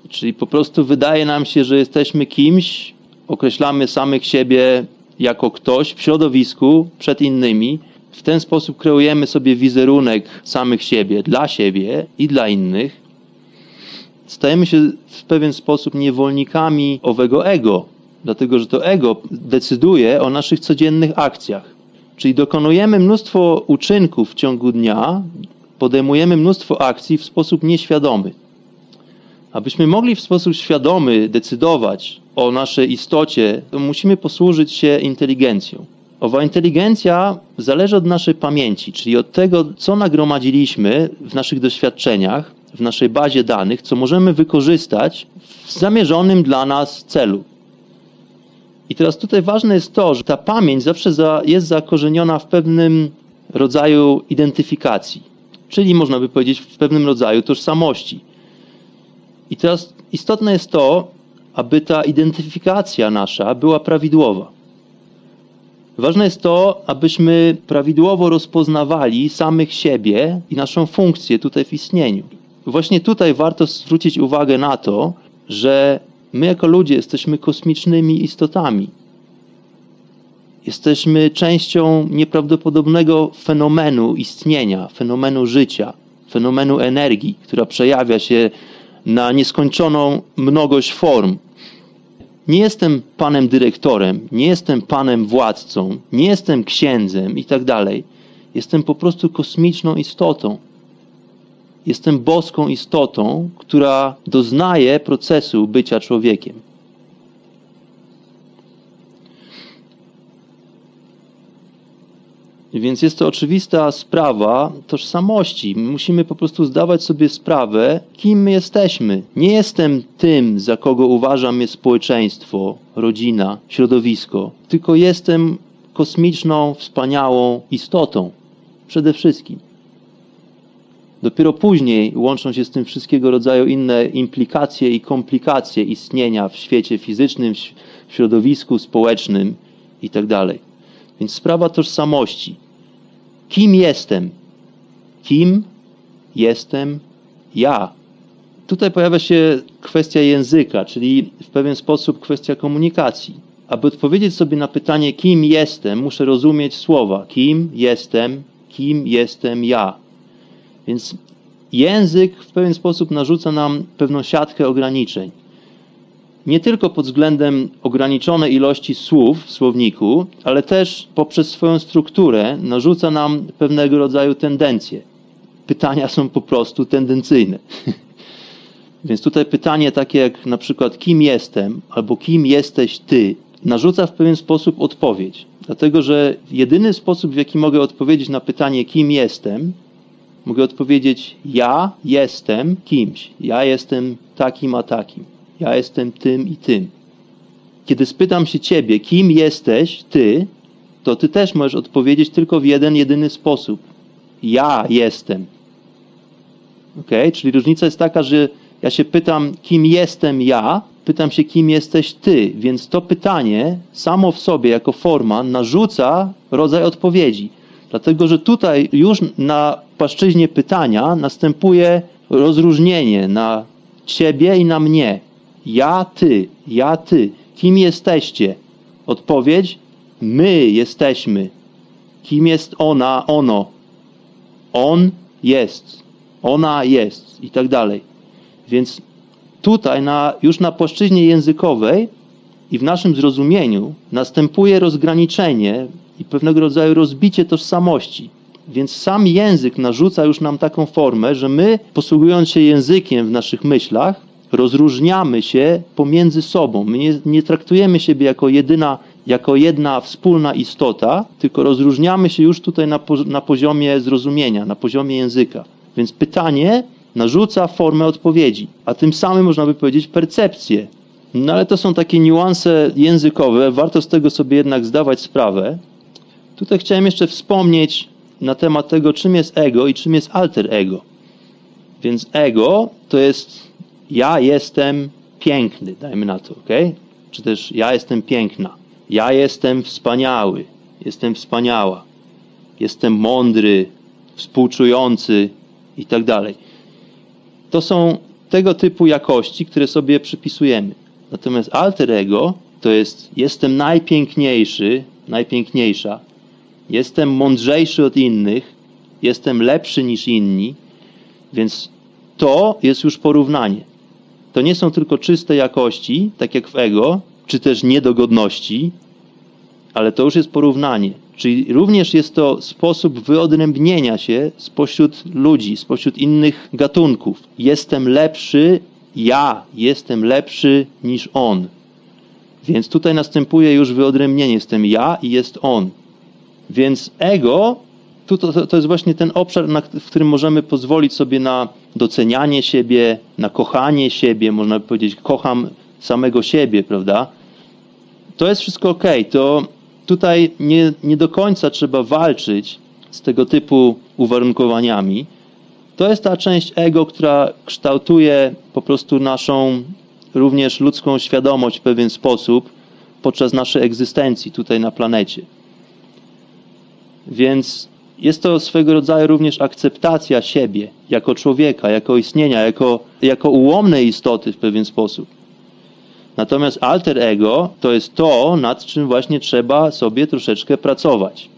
czyli po prostu wydaje nam się, że jesteśmy kimś, określamy samych siebie jako ktoś w środowisku przed innymi. W ten sposób kreujemy sobie wizerunek samych siebie, dla siebie i dla innych stajemy się w pewien sposób niewolnikami owego ego, dlatego że to ego decyduje o naszych codziennych akcjach. Czyli dokonujemy mnóstwo uczynków w ciągu dnia, podejmujemy mnóstwo akcji w sposób nieświadomy. Abyśmy mogli w sposób świadomy decydować o naszej istocie, to musimy posłużyć się inteligencją. Owa inteligencja zależy od naszej pamięci, czyli od tego, co nagromadziliśmy w naszych doświadczeniach, w naszej bazie danych, co możemy wykorzystać w zamierzonym dla nas celu. I teraz tutaj ważne jest to, że ta pamięć zawsze za, jest zakorzeniona w pewnym rodzaju identyfikacji, czyli można by powiedzieć w pewnym rodzaju tożsamości. I teraz istotne jest to, aby ta identyfikacja nasza była prawidłowa. Ważne jest to, abyśmy prawidłowo rozpoznawali samych siebie i naszą funkcję tutaj w istnieniu. Właśnie tutaj warto zwrócić uwagę na to, że my jako ludzie jesteśmy kosmicznymi istotami. Jesteśmy częścią nieprawdopodobnego fenomenu istnienia, fenomenu życia, fenomenu energii, która przejawia się na nieskończoną mnogość form. Nie jestem panem dyrektorem, nie jestem panem władcą, nie jestem księdzem i tak dalej. Jestem po prostu kosmiczną istotą. Jestem boską istotą, która doznaje procesu bycia człowiekiem. Więc jest to oczywista sprawa tożsamości. My musimy po prostu zdawać sobie sprawę, kim my jesteśmy. Nie jestem tym, za kogo uważam jest społeczeństwo, rodzina, środowisko, tylko jestem kosmiczną, wspaniałą istotą. Przede wszystkim. Dopiero później łączą się z tym wszystkiego rodzaju inne implikacje i komplikacje istnienia w świecie fizycznym, w środowisku społecznym itd. Tak Więc sprawa tożsamości. Kim jestem? Kim jestem ja? Tutaj pojawia się kwestia języka, czyli w pewien sposób kwestia komunikacji. Aby odpowiedzieć sobie na pytanie, kim jestem, muszę rozumieć słowa. Kim jestem, kim jestem ja. Więc język w pewien sposób narzuca nam pewną siatkę ograniczeń nie tylko pod względem ograniczonej ilości słów w słowniku, ale też poprzez swoją strukturę narzuca nam pewnego rodzaju tendencje. Pytania są po prostu tendencyjne. *laughs* Więc tutaj pytanie takie jak na przykład kim jestem albo kim jesteś ty narzuca w pewien sposób odpowiedź. Dlatego, że jedyny sposób, w jaki mogę odpowiedzieć na pytanie kim jestem, mogę odpowiedzieć ja jestem kimś. Ja jestem takim a takim. Ja jestem tym i tym. Kiedy spytam się ciebie, kim jesteś ty, to ty też możesz odpowiedzieć tylko w jeden, jedyny sposób. Ja jestem. Ok? Czyli różnica jest taka, że ja się pytam, kim jestem ja, pytam się, kim jesteś ty. Więc to pytanie samo w sobie, jako forma, narzuca rodzaj odpowiedzi. Dlatego, że tutaj już na płaszczyźnie pytania następuje rozróżnienie na ciebie i na mnie. Ja, ty, ja, ty. Kim jesteście? Odpowiedź: My jesteśmy. Kim jest ona, ono? On jest. Ona jest. I tak dalej. Więc tutaj, na, już na płaszczyźnie językowej i w naszym zrozumieniu następuje rozgraniczenie i pewnego rodzaju rozbicie tożsamości. Więc sam język narzuca już nam taką formę, że my, posługując się językiem w naszych myślach, rozróżniamy się pomiędzy sobą. My nie, nie traktujemy siebie jako jedyna, jako jedna wspólna istota, tylko rozróżniamy się już tutaj na, na poziomie zrozumienia, na poziomie języka. Więc pytanie narzuca formę odpowiedzi, a tym samym można by powiedzieć percepcję. No ale to są takie niuanse językowe, warto z tego sobie jednak zdawać sprawę. Tutaj chciałem jeszcze wspomnieć na temat tego, czym jest ego i czym jest alter ego. Więc ego to jest ja jestem piękny, dajmy na to, ok? Czy też ja jestem piękna. Ja jestem wspaniały, jestem wspaniała. Jestem mądry, współczujący i tak dalej. To są tego typu jakości, które sobie przypisujemy. Natomiast alter ego to jest jestem najpiękniejszy, najpiękniejsza, jestem mądrzejszy od innych, jestem lepszy niż inni, więc to jest już porównanie to nie są tylko czyste jakości, tak jak w ego, czy też niedogodności, ale to już jest porównanie. Czyli również jest to sposób wyodrębnienia się spośród ludzi, spośród innych gatunków. Jestem lepszy ja jestem lepszy niż on. Więc tutaj następuje już wyodrębnienie. Jestem ja i jest on. Więc ego tu to, to jest właśnie ten obszar, na, w którym możemy pozwolić sobie na docenianie siebie, na kochanie siebie, można by powiedzieć, kocham samego siebie, prawda? To jest wszystko ok. To tutaj nie, nie do końca trzeba walczyć z tego typu uwarunkowaniami. To jest ta część ego, która kształtuje po prostu naszą również ludzką świadomość w pewien sposób podczas naszej egzystencji tutaj na planecie. Więc jest to swego rodzaju również akceptacja siebie jako człowieka, jako istnienia, jako, jako ułomnej istoty w pewien sposób. Natomiast alter ego to jest to, nad czym właśnie trzeba sobie troszeczkę pracować.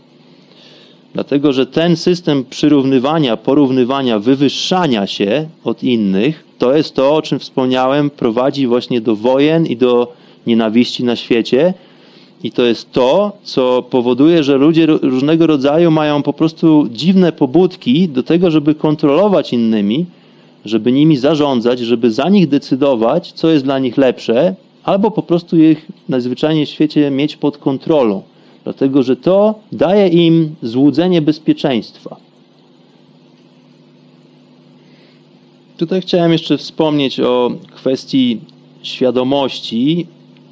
Dlatego, że ten system przyrównywania, porównywania, wywyższania się od innych, to jest to, o czym wspomniałem, prowadzi właśnie do wojen i do nienawiści na świecie. I to jest to, co powoduje, że ludzie różnego rodzaju mają po prostu dziwne pobudki do tego, żeby kontrolować innymi, żeby nimi zarządzać, żeby za nich decydować, co jest dla nich lepsze, albo po prostu ich najzwyczajniej w świecie mieć pod kontrolą dlatego że to daje im złudzenie bezpieczeństwa. Tutaj chciałem jeszcze wspomnieć o kwestii świadomości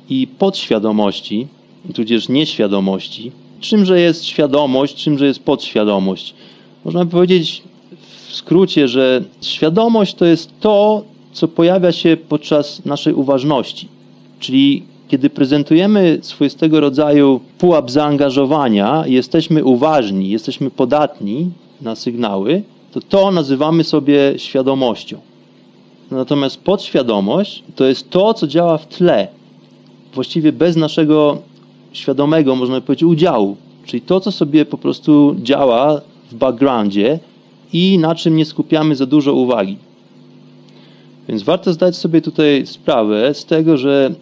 i podświadomości, tudzież nieświadomości. Czymże jest świadomość, czymże jest podświadomość? Można by powiedzieć w skrócie, że świadomość to jest to, co pojawia się podczas naszej uważności. Czyli kiedy prezentujemy swoistego rodzaju pułap zaangażowania, jesteśmy uważni, jesteśmy podatni na sygnały, to to nazywamy sobie świadomością. Natomiast podświadomość to jest to, co działa w tle, właściwie bez naszego świadomego, można powiedzieć, udziału. Czyli to, co sobie po prostu działa w backgroundzie i na czym nie skupiamy za dużo uwagi. Więc warto zdać sobie tutaj sprawę z tego, że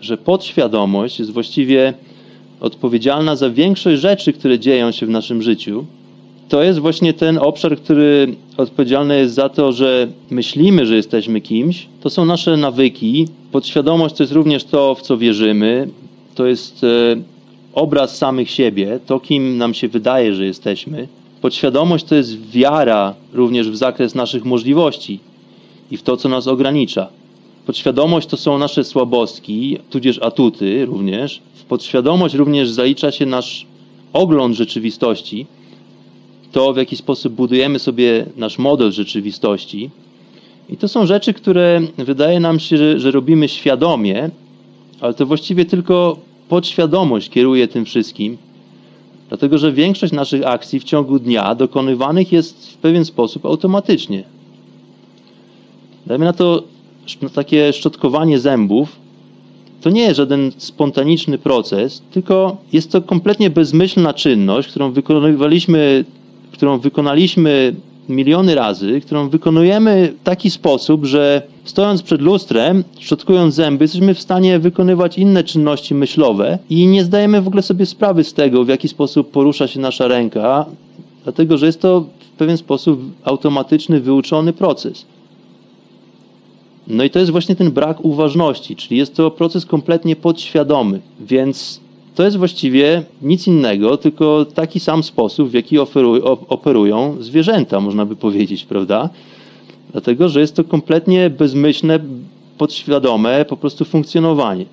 że podświadomość jest właściwie odpowiedzialna za większość rzeczy, które dzieją się w naszym życiu. To jest właśnie ten obszar, który odpowiedzialny jest za to, że myślimy, że jesteśmy kimś. To są nasze nawyki. Podświadomość to jest również to, w co wierzymy. To jest e, obraz samych siebie, to kim nam się wydaje, że jesteśmy. Podświadomość to jest wiara również w zakres naszych możliwości i w to, co nas ogranicza. Podświadomość to są nasze słabostki, tudzież atuty również. W podświadomość również zalicza się nasz ogląd rzeczywistości, to w jaki sposób budujemy sobie nasz model rzeczywistości. I to są rzeczy, które wydaje nam się, że, że robimy świadomie, ale to właściwie tylko podświadomość kieruje tym wszystkim, dlatego że większość naszych akcji w ciągu dnia dokonywanych jest w pewien sposób automatycznie. Dajmy na to takie szczotkowanie zębów to nie jest żaden spontaniczny proces, tylko jest to kompletnie bezmyślna czynność, którą wykonywaliśmy, którą wykonaliśmy miliony razy, którą wykonujemy w taki sposób, że stojąc przed lustrem, szczotkując zęby, jesteśmy w stanie wykonywać inne czynności myślowe i nie zdajemy w ogóle sobie sprawy z tego, w jaki sposób porusza się nasza ręka, dlatego że jest to w pewien sposób automatyczny, wyuczony proces. No i to jest właśnie ten brak uważności, czyli jest to proces kompletnie podświadomy, więc to jest właściwie nic innego, tylko taki sam sposób, w jaki operują zwierzęta, można by powiedzieć, prawda? Dlatego, że jest to kompletnie bezmyślne, podświadome po prostu funkcjonowanie.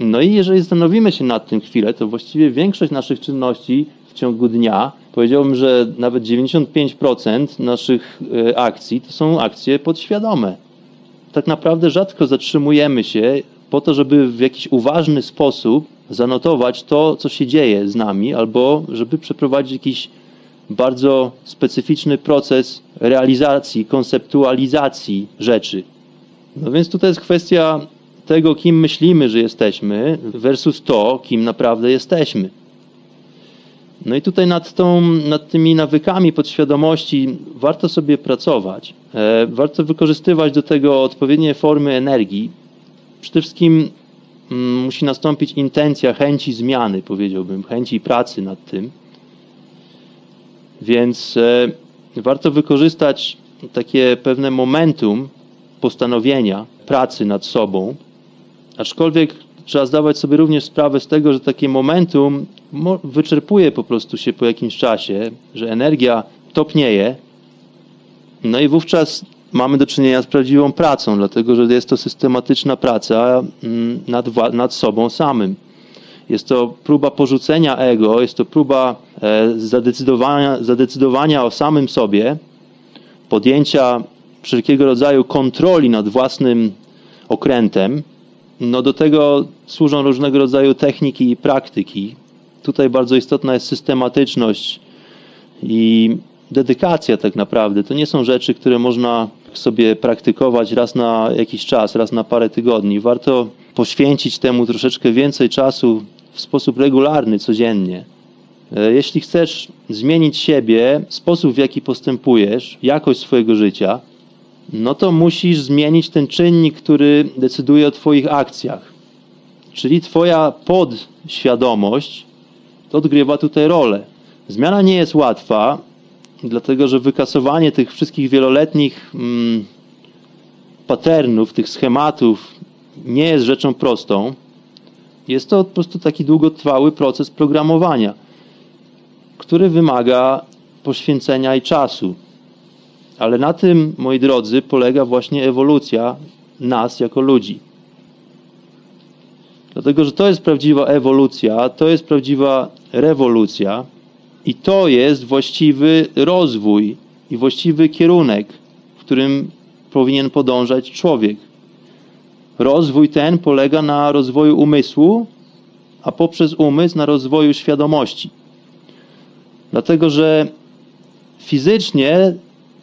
No i jeżeli zastanowimy się nad tym chwilę, to właściwie większość naszych czynności w ciągu dnia, powiedziałbym, że nawet 95% naszych e, akcji to są akcje podświadome tak naprawdę rzadko zatrzymujemy się po to, żeby w jakiś uważny sposób zanotować to, co się dzieje z nami, albo żeby przeprowadzić jakiś bardzo specyficzny proces realizacji, konceptualizacji rzeczy. No więc tutaj jest kwestia tego, kim myślimy, że jesteśmy, versus to, kim naprawdę jesteśmy. No i tutaj nad, tą, nad tymi nawykami podświadomości warto sobie pracować. E, warto wykorzystywać do tego odpowiednie formy energii. Przede wszystkim mm, musi nastąpić intencja chęci zmiany, powiedziałbym, chęci pracy nad tym. Więc e, warto wykorzystać takie pewne momentum, postanowienia, pracy nad sobą. Aczkolwiek trzeba zdawać sobie również sprawę z tego, że takie momentum wyczerpuje po prostu się po jakimś czasie, że energia topnieje, no i wówczas mamy do czynienia z prawdziwą pracą, dlatego że jest to systematyczna praca mm, nad, nad sobą samym. Jest to próba porzucenia ego, jest to próba e, zadecydowania, zadecydowania o samym sobie, podjęcia wszelkiego rodzaju kontroli nad własnym okrętem. No do tego służą różnego rodzaju techniki i praktyki. Tutaj bardzo istotna jest systematyczność i dedykacja tak naprawdę. To nie są rzeczy, które można sobie praktykować raz na jakiś czas, raz na parę tygodni. Warto poświęcić temu troszeczkę więcej czasu w sposób regularny, codziennie. E, jeśli chcesz zmienić siebie, sposób w jaki postępujesz, jakość swojego życia, no to musisz zmienić ten czynnik, który decyduje o Twoich akcjach. Czyli Twoja podświadomość odgrywa tutaj rolę. Zmiana nie jest łatwa, dlatego że wykasowanie tych wszystkich wieloletnich mm, patternów, tych schematów nie jest rzeczą prostą. Jest to po prostu taki długotrwały proces programowania, który wymaga poświęcenia i czasu. Ale na tym, moi drodzy, polega właśnie ewolucja nas jako ludzi. Dlatego, że to jest prawdziwa ewolucja, to jest prawdziwa rewolucja i to jest właściwy rozwój i właściwy kierunek, w którym powinien podążać człowiek. Rozwój ten polega na rozwoju umysłu, a poprzez umysł na rozwoju świadomości. Dlatego, że fizycznie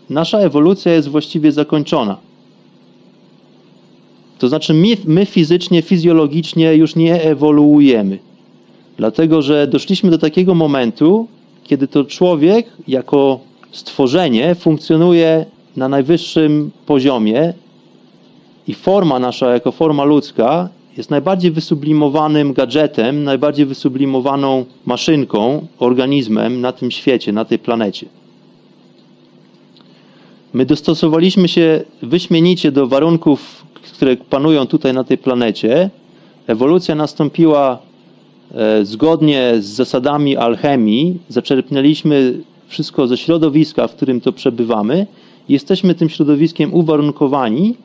nasza ewolucja jest właściwie zakończona. To znaczy, my, my fizycznie, fizjologicznie już nie ewoluujemy. Dlatego, że doszliśmy do takiego momentu, kiedy to człowiek jako stworzenie funkcjonuje na najwyższym poziomie i forma nasza jako forma ludzka jest najbardziej wysublimowanym gadżetem, najbardziej wysublimowaną maszynką, organizmem na tym świecie, na tej planecie. My dostosowaliśmy się wyśmienicie do warunków, które panują tutaj na tej planecie. Ewolucja nastąpiła zgodnie z zasadami alchemii. Zaczerpnęliśmy wszystko ze środowiska, w którym to przebywamy. Jesteśmy tym środowiskiem uwarunkowani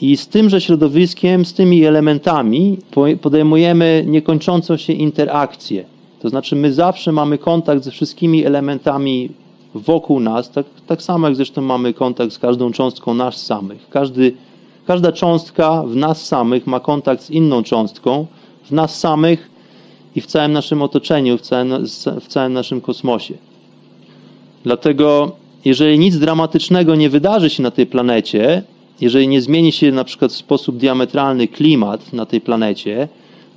i z tymże środowiskiem, z tymi elementami podejmujemy niekończącą się interakcję. To znaczy, my zawsze mamy kontakt ze wszystkimi elementami wokół nas, tak, tak samo jak zresztą mamy kontakt z każdą cząstką nas samych. Każdy, każda cząstka w nas samych ma kontakt z inną cząstką, w nas samych i w całym naszym otoczeniu, w całym, w całym naszym kosmosie. Dlatego, jeżeli nic dramatycznego nie wydarzy się na tej planecie, jeżeli nie zmieni się na przykład w sposób diametralny klimat na tej planecie,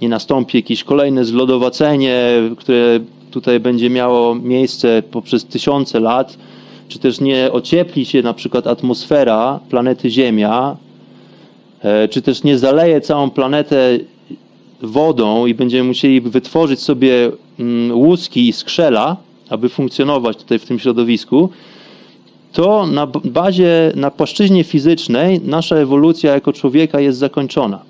nie nastąpi jakieś kolejne zlodowacenie, które tutaj będzie miało miejsce poprzez tysiące lat, czy też nie ociepli się na przykład atmosfera planety Ziemia, e, czy też nie zaleje całą planetę wodą i będziemy musieli wytworzyć sobie mm, łuski i skrzela, aby funkcjonować tutaj w tym środowisku, to na bazie, na płaszczyźnie fizycznej nasza ewolucja jako człowieka jest zakończona.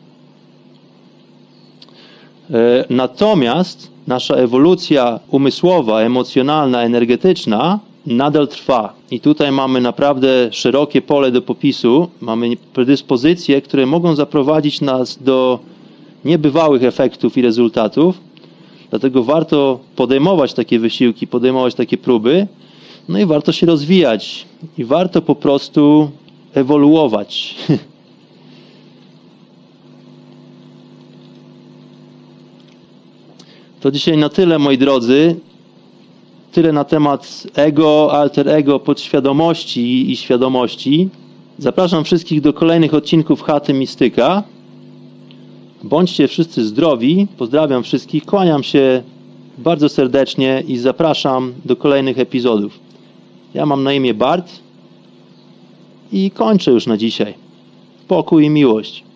E, natomiast nasza ewolucja umysłowa, emocjonalna, energetyczna nadal trwa. I tutaj mamy naprawdę szerokie pole do popisu, mamy predyspozycje, które mogą zaprowadzić nas do niebywałych efektów i rezultatów. Dlatego warto podejmować takie wysiłki, podejmować takie próby, no i warto się rozwijać i warto po prostu ewoluować. *laughs* To dzisiaj na tyle, moi drodzy. Tyle na temat ego, alter ego, podświadomości i świadomości. Zapraszam wszystkich do kolejnych odcinków Chaty Mistyka. Bądźcie wszyscy zdrowi. Pozdrawiam wszystkich. Kłaniam się bardzo serdecznie i zapraszam do kolejnych epizodów. Ja mam na imię Bart i kończę już na dzisiaj. Pokój i miłość.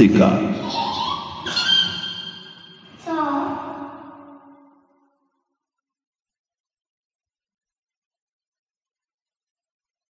Chata mistyka.